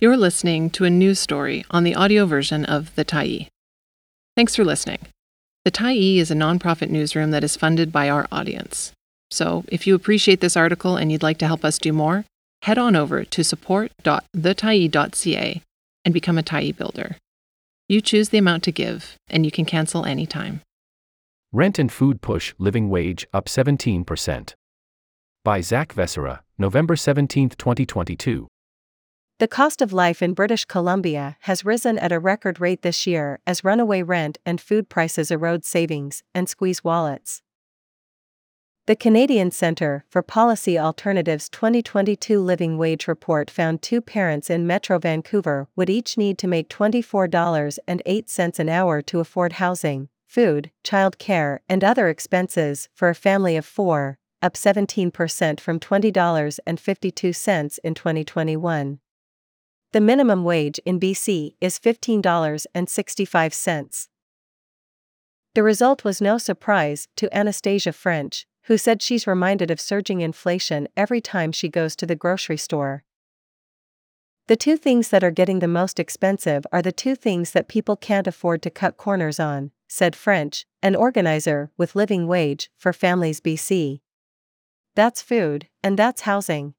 You're listening to a news story on the audio version of The Tyee. Thanks for listening. The Tyee is a nonprofit newsroom that is funded by our audience. So, if you appreciate this article and you'd like to help us do more, head on over to support.thetyee.ca and become a Tyee builder. You choose the amount to give, and you can cancel anytime. Rent and food push living wage up 17%. By Zak Vescera, November 17, 2022. The cost of life in British Columbia has risen at a record rate this year as runaway rent and food prices erode savings and squeeze wallets. The Canadian Centre for Policy Alternatives 2022 Living Wage Report found two parents in Metro Vancouver would each need to make $24.08 an hour to afford housing, food, child care, and other expenses for a family of four, up 17% from $20.52 in 2021. The minimum wage in BC is $15.65. The result was no surprise to Anastasia French, who said she's reminded of surging inflation every time she goes to the grocery store. The two things that are getting the most expensive are the two things that people can't afford to cut corners on, said French, an organizer with Living Wage for Families BC. That's food, and that's housing.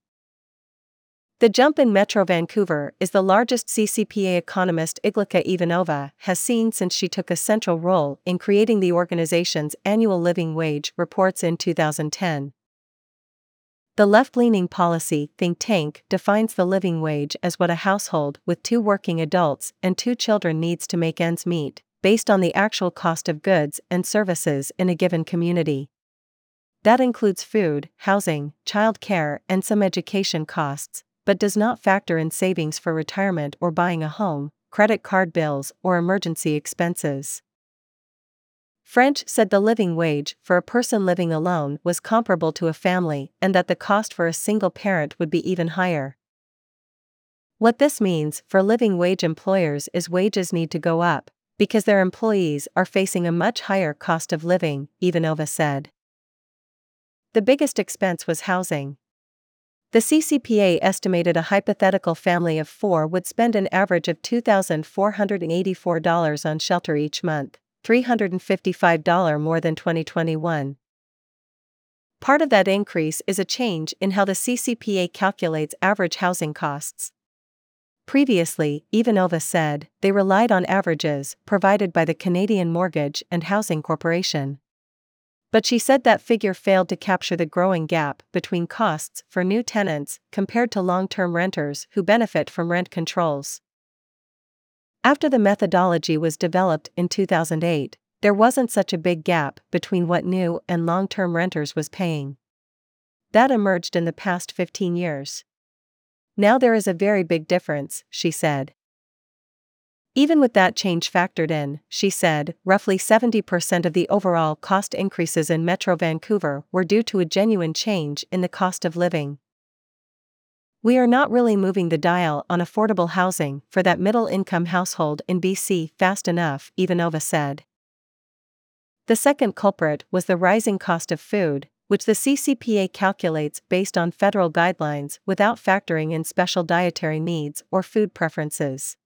The jump in Metro Vancouver is the largest CCPA economist Iglika Ivanova has seen since she took a central role in creating the organization's annual living wage reports in 2010. The left leaning policy think tank defines the living wage as what a household with two working adults and two children needs to make ends meet, based on the actual cost of goods and services in a given community. That includes food, housing, child care, and some education costs, but does not factor in savings for retirement or buying a home, credit card bills, or emergency expenses. French said the living wage for a person living alone was comparable to a family and that the cost for a single parent would be even higher. What this means for living wage employers is wages need to go up, because their employees are facing a much higher cost of living, Ivanova said. The biggest expense was housing. The CCPA estimated a hypothetical family of four would spend an average of $2,484 on shelter each month, $355 more than 2021. Part of that increase is a change in how the CCPA calculates average housing costs. Previously, Ivanova said, they relied on averages provided by the Canadian Mortgage and Housing Corporation. But she said that figure failed to capture the growing gap between costs for new tenants compared to long term renters who benefit from rent controls. After the methodology was developed in 2008, there wasn't such a big gap between what new and long term renters was paying. That emerged in the past 15 years. Now there is a very big difference, she said. Even with that change factored in, she said, roughly 70% of the overall cost increases in Metro Vancouver were due to a genuine change in the cost of living. We are not really moving the dial on affordable housing for that middle income household in BC fast enough, Ivanova said. The second culprit was the rising cost of food, which the CCPA calculates based on federal guidelines without factoring in special dietary needs or food preferences.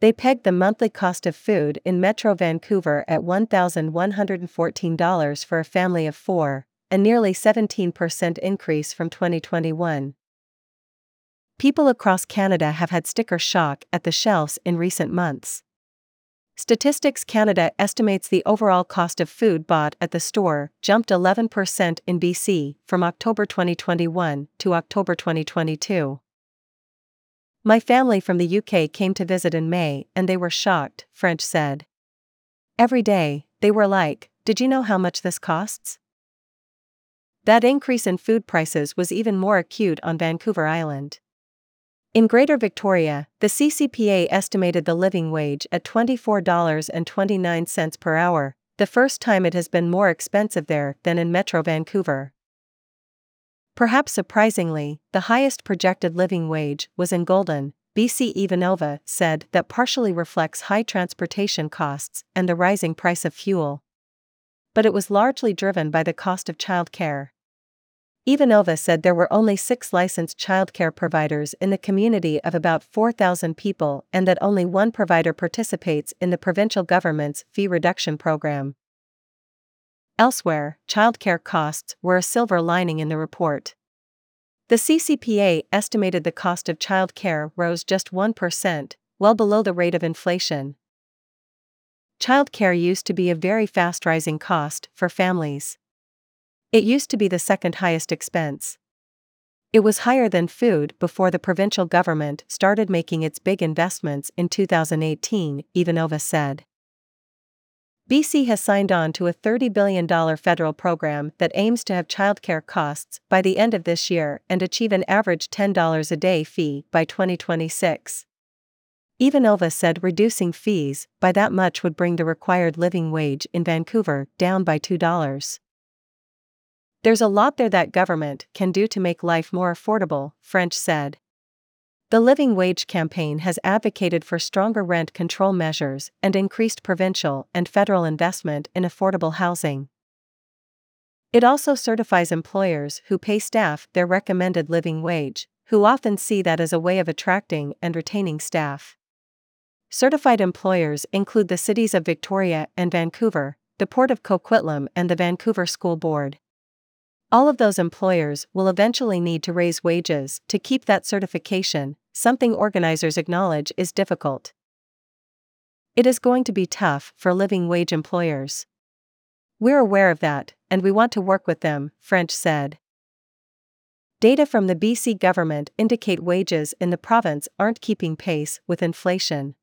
They pegged the monthly cost of food in Metro Vancouver at $1,114 for a family of four, a nearly 17% increase from 2021. People across Canada have had sticker shock at the shelves in recent months. Statistics Canada estimates the overall cost of food bought at the store jumped 11% in BC from October 2021 to October 2022. My family from the UK came to visit in May and they were shocked, French said. Every day, they were like, Did you know how much this costs? That increase in food prices was even more acute on Vancouver Island. In Greater Victoria, the CCPA estimated the living wage at $24.29 per hour, the first time it has been more expensive there than in Metro Vancouver. Perhaps surprisingly, the highest projected living wage was in Golden. BC Ivanova said that partially reflects high transportation costs and the rising price of fuel. But it was largely driven by the cost of childcare. Ivanova said there were only six licensed childcare providers in the community of about 4,000 people and that only one provider participates in the provincial government's fee reduction program. Elsewhere, childcare costs were a silver lining in the report. The CCPA estimated the cost of childcare rose just 1%, well below the rate of inflation. Childcare used to be a very fast rising cost for families. It used to be the second highest expense. It was higher than food before the provincial government started making its big investments in 2018, Ivanova said. BC has signed on to a $30 billion federal program that aims to have childcare costs by the end of this year and achieve an average $10 a day fee by 2026. Even Ivanova said reducing fees by that much would bring the required living wage in Vancouver down by $2. There's a lot there that government can do to make life more affordable, French said. The Living Wage campaign has advocated for stronger rent control measures and increased provincial and federal investment in affordable housing. It also certifies employers who pay staff their recommended living wage, who often see that as a way of attracting and retaining staff. Certified employers include the cities of Victoria and Vancouver, the Port of Coquitlam, and the Vancouver School Board. All of those employers will eventually need to raise wages to keep that certification, something organizers acknowledge is difficult. It is going to be tough for living wage employers. We're aware of that, and we want to work with them, French said. Data from the BC government indicate wages in the province aren't keeping pace with inflation.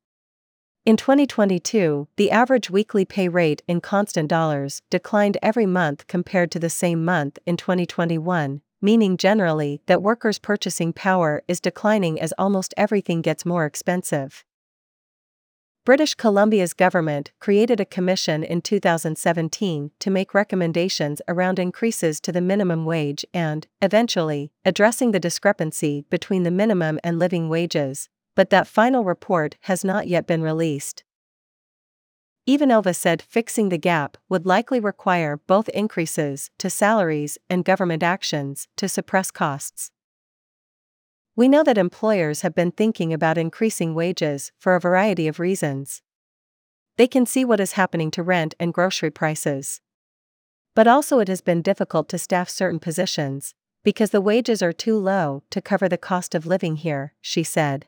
In 2022, the average weekly pay rate in constant dollars declined every month compared to the same month in 2021, meaning generally that workers' purchasing power is declining as almost everything gets more expensive. British Columbia's government created a commission in 2017 to make recommendations around increases to the minimum wage and, eventually, addressing the discrepancy between the minimum and living wages, but that final report has not yet been released. Ivanova said fixing the gap would likely require both increases to salaries and government actions to suppress costs. We know that employers have been thinking about increasing wages for a variety of reasons. They can see what is happening to rent and grocery prices. But also, it has been difficult to staff certain positions because the wages are too low to cover the cost of living here, she said.